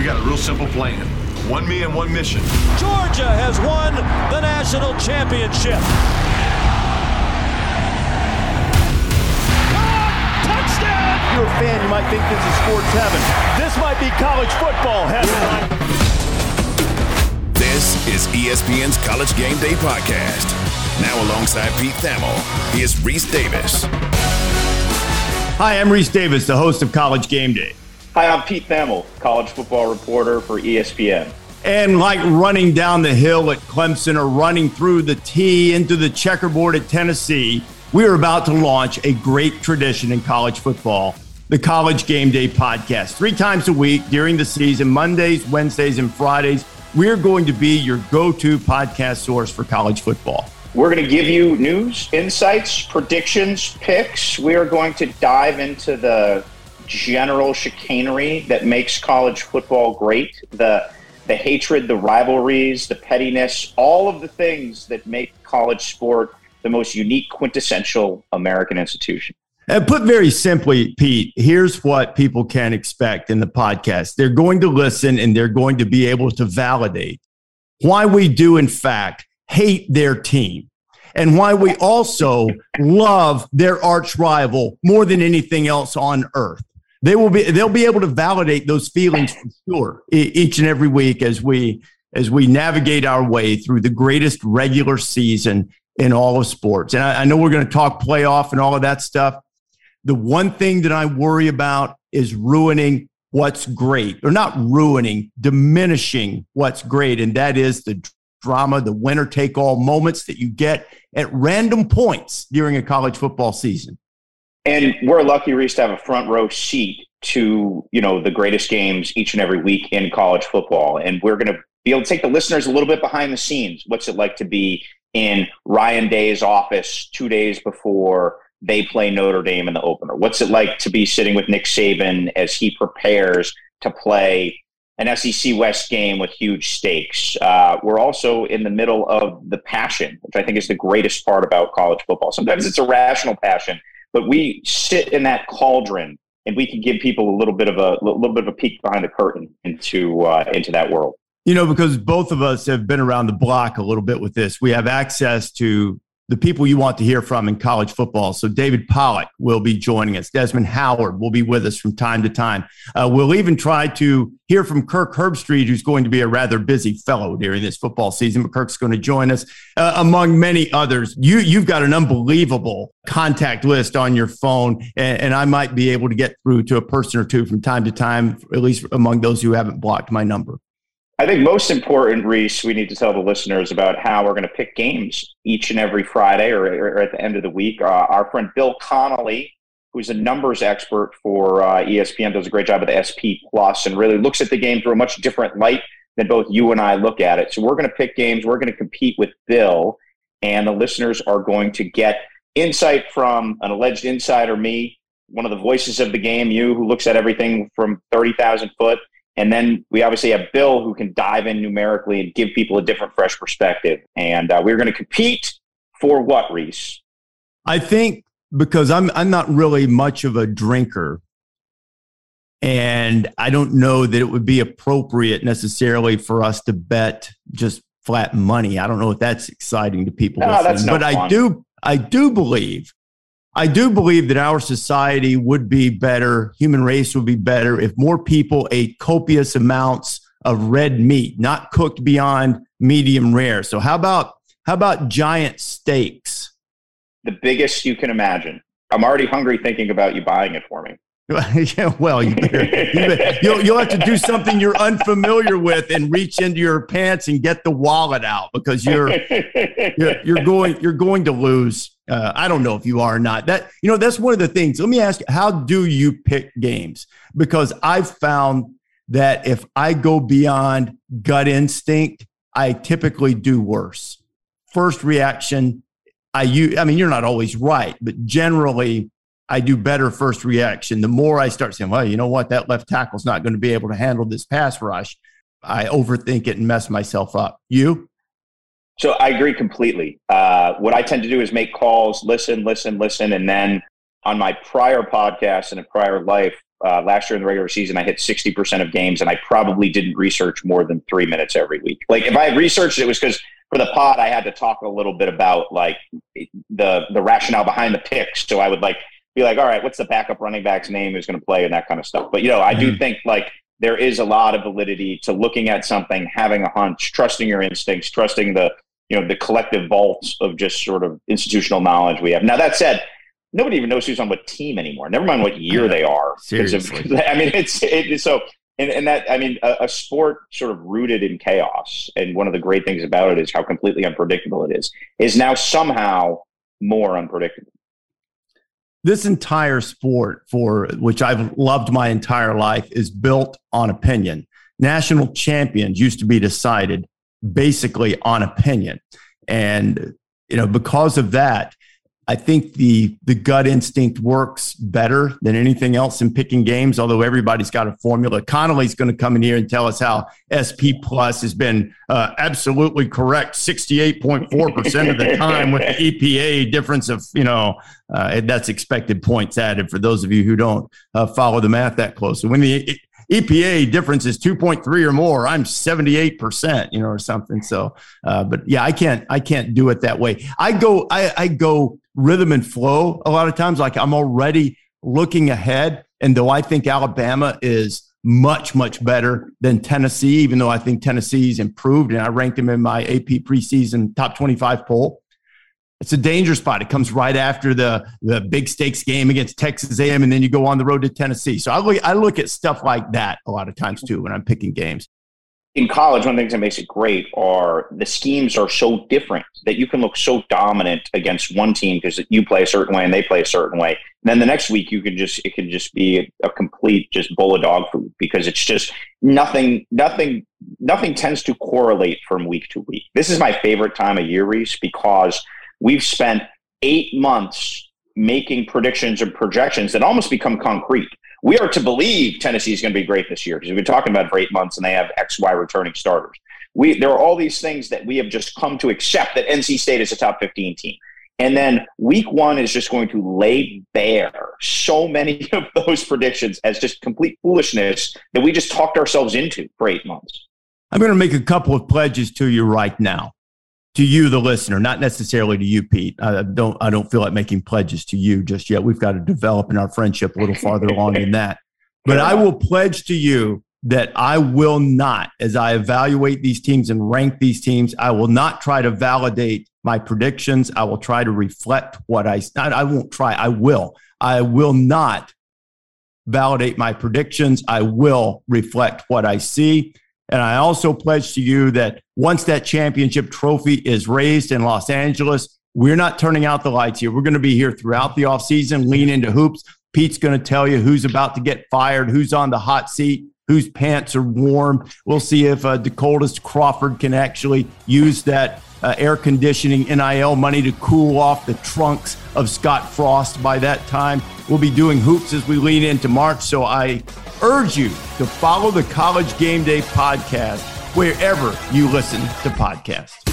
We got a real simple plan. One me and one mission. Georgia has won the national championship. touchdown! If you're a fan, you might think this is sports heaven. This might be college football heaven. This is ESPN's College Game Day podcast. Now alongside Pete Thamel, here's Rece Davis. Hi, I'm Rece Davis, the host of College Game Day. Hi, I'm Pete Thamel, college football reporter for ESPN. And like running down the hill at Clemson or running through the tee into the checkerboard at Tennessee, we are about to launch a great tradition in college football, the College Game Day podcast. Three times a week during the season, Mondays, Wednesdays, and Fridays, we're going to be your go to podcast source for college football. We're going to give you news, insights, predictions, picks. We are going to dive into the general chicanery that makes college football great. The the hatred, the rivalries, the pettiness, all of the things that make college sport the most unique, quintessential American institution. And put very simply, Pete, here's what people can expect in the podcast. They're going to listen and they're going to be able to validate why we do, in fact, hate their team and why we also love their arch rival more than anything else on earth. They will be they'll be able to validate those feelings for sure each and every week as we as we navigate our way through the greatest regular season in all of sports. And I, I know we're going to talk playoff and all of that stuff. The one thing that I worry about is ruining what's great, or not ruining, diminishing what's great. And that is the drama, the winner take all moments that you get at random points during a college football season. And we're lucky, Rece, to have a front row seat to you know the greatest games each and every week in college football. And we're going to be able to take the listeners a little bit behind the scenes. What's it like to be in Ryan Day's office two days before they play Notre Dame in the opener? What's it like to be sitting with Nick Saban as he prepares to play an SEC West game with huge stakes? Uh, we're also in the middle of the passion, which I think is the greatest part about college football. Sometimes it's a rational passion, but we sit in that cauldron and we can give people a little bit of a little bit of a peek behind the curtain into uh, into that world. You know, because both of us have been around the block a little bit with this. We have access to the people you want to hear from in college football. So David Pollack will be joining us. Desmond Howard will be with us from time to time. Uh, we'll even try to hear from Kirk Herbstreit, who's going to be a rather busy fellow during this football season. But Kirk's going to join us uh, among many others. You you've got an unbelievable contact list on your phone, and, and I might be able to get through to a person or two from time to time, at least among those who haven't blocked my number. I think most important, Rece, we need to tell the listeners about how we're going to pick games each and every Friday or, or at the end of the week. Uh, our friend Bill Connolly, who's a numbers expert for uh, ESPN, does a great job at the SP Plus and really looks at the game through a much different light than both you and I look at it. So we're going to pick games. We're going to compete with Bill, and the listeners are going to get insight from an alleged insider, me, one of the voices of the game, you, who looks at everything from 30,000 foot and then we obviously have Bill who can dive in numerically and give people a different, fresh perspective. And uh, we're going to compete for what, Rece? I think because I'm I'm not really much of a drinker, and I don't know that it would be appropriate necessarily for us to bet just flat money. I don't know if that's exciting to people, no, but. I do I do believe I do believe that our society would be better, human race would be better if more people ate copious amounts of red meat, not cooked beyond medium rare. So how about how about giant steaks? The biggest you can imagine. I'm already hungry thinking about you buying it for me. yeah, well, you better, you better, you'll, you'll have to do something you're unfamiliar with and reach into your pants and get the wallet out because you're you're, you're going you're going to lose. Uh, I don't know if you are or not. That you know that's one of the things. Let me ask you: How do you pick games? Because I've found that if I go beyond gut instinct, I typically do worse. First reaction, I use. I mean, you're not always right, but generally I do better first reaction. The more I start saying, well, you know what, that left tackle's not going to be able to handle this pass rush, I overthink it and mess myself up. You? So I agree completely. Uh, what I tend to do is make calls, listen, listen, listen, and then on my prior podcast and a prior life, uh, last year in the regular season, I hit 60% of games, and I probably didn't research more than three minutes every week. Like if I had researched, it was because for the pod, I had to talk a little bit about like the the rationale behind the picks. So I would like be like, all right, what's the backup running back's name who's going to play and that kind of stuff. But you know, I do mm-hmm. think like there is a lot of validity to looking at something, having a hunch, trusting your instincts, trusting the you know the collective vaults of just sort of institutional knowledge we have. Now that said, nobody even knows who's on what team anymore. Never mind what year they are. Seriously. Of, I mean, it's it, so. And, and that I mean, a, a, sport sort of rooted in chaos, and one of the great things about it is how completely unpredictable it is. Is now somehow more unpredictable. This entire sport, for which I've loved my entire life, is built on opinion. National champions used to be decided basically on opinion. And, you know, because of that, I think the the gut instinct works better than anything else in picking games. Although everybody's got a formula, Connolly's going to come in here and tell us how SP Plus has been uh, absolutely correct, sixty eight point four percent of the time with the EPA difference of you know uh, that's expected points added for those of you who don't uh, follow the math that close. So when the EPA difference is 2.3 or more, I'm 78%, you know, or something. So, uh, but yeah, I can't, I can't do it that way. I go, I, I go rhythm and flow a lot of times. Like I'm already looking ahead. And though I think Alabama is much, much better than Tennessee, even though I think Tennessee's improved and I ranked them in my AP preseason top 25 poll it's a danger spot. It comes right after the the big stakes game against Texas A&M, and then you go on the road to Tennessee. So I look I look at stuff like that a lot of times too when I'm picking games. In college, one of the things that makes it great are the schemes are so different that you can look so dominant against one team because you play a certain way and they play a certain way. And then the next week you can just it can just be a, a complete just bowl of dog food because it's just nothing nothing nothing tends to correlate from week to week. This is my favorite time of year, Rece, because we've spent eight months making predictions and projections that almost become concrete. We are to believe Tennessee is going to be great this year because we've been talking about it for eight months and they have X, Y returning starters. We there are all these things that we have just come to accept that NC State is a top 15 team. And then week one is just going to lay bare so many of those predictions as just complete foolishness that we just talked ourselves into for eight months. I'm going to make a couple of pledges to you right now to you, the listener, not necessarily to you, Pete. I don't, I don't feel like making pledges to you just yet. We've got to develop in our friendship a little farther along than that. But I will pledge to you that I will not, as I evaluate these teams and rank these teams, I will not try to validate my predictions. I will try to reflect what I, I won't try, I will. I will not validate my predictions. I will reflect what I see. And I also pledge to you that once that championship trophy is raised in Los Angeles, we're not turning out the lights here. We're going to be here throughout the offseason, lean into hoops. Pete's going to tell you who's about to get fired, who's on the hot seat, whose pants are warm. We'll see if uh, Dakota's Crawford can actually use that uh, air conditioning NIL money to cool off the trunks of Scott Frost by that time. We'll be doing hoops as we lean into March. So I urge you to follow the College Game Day podcast wherever you listen to podcasts.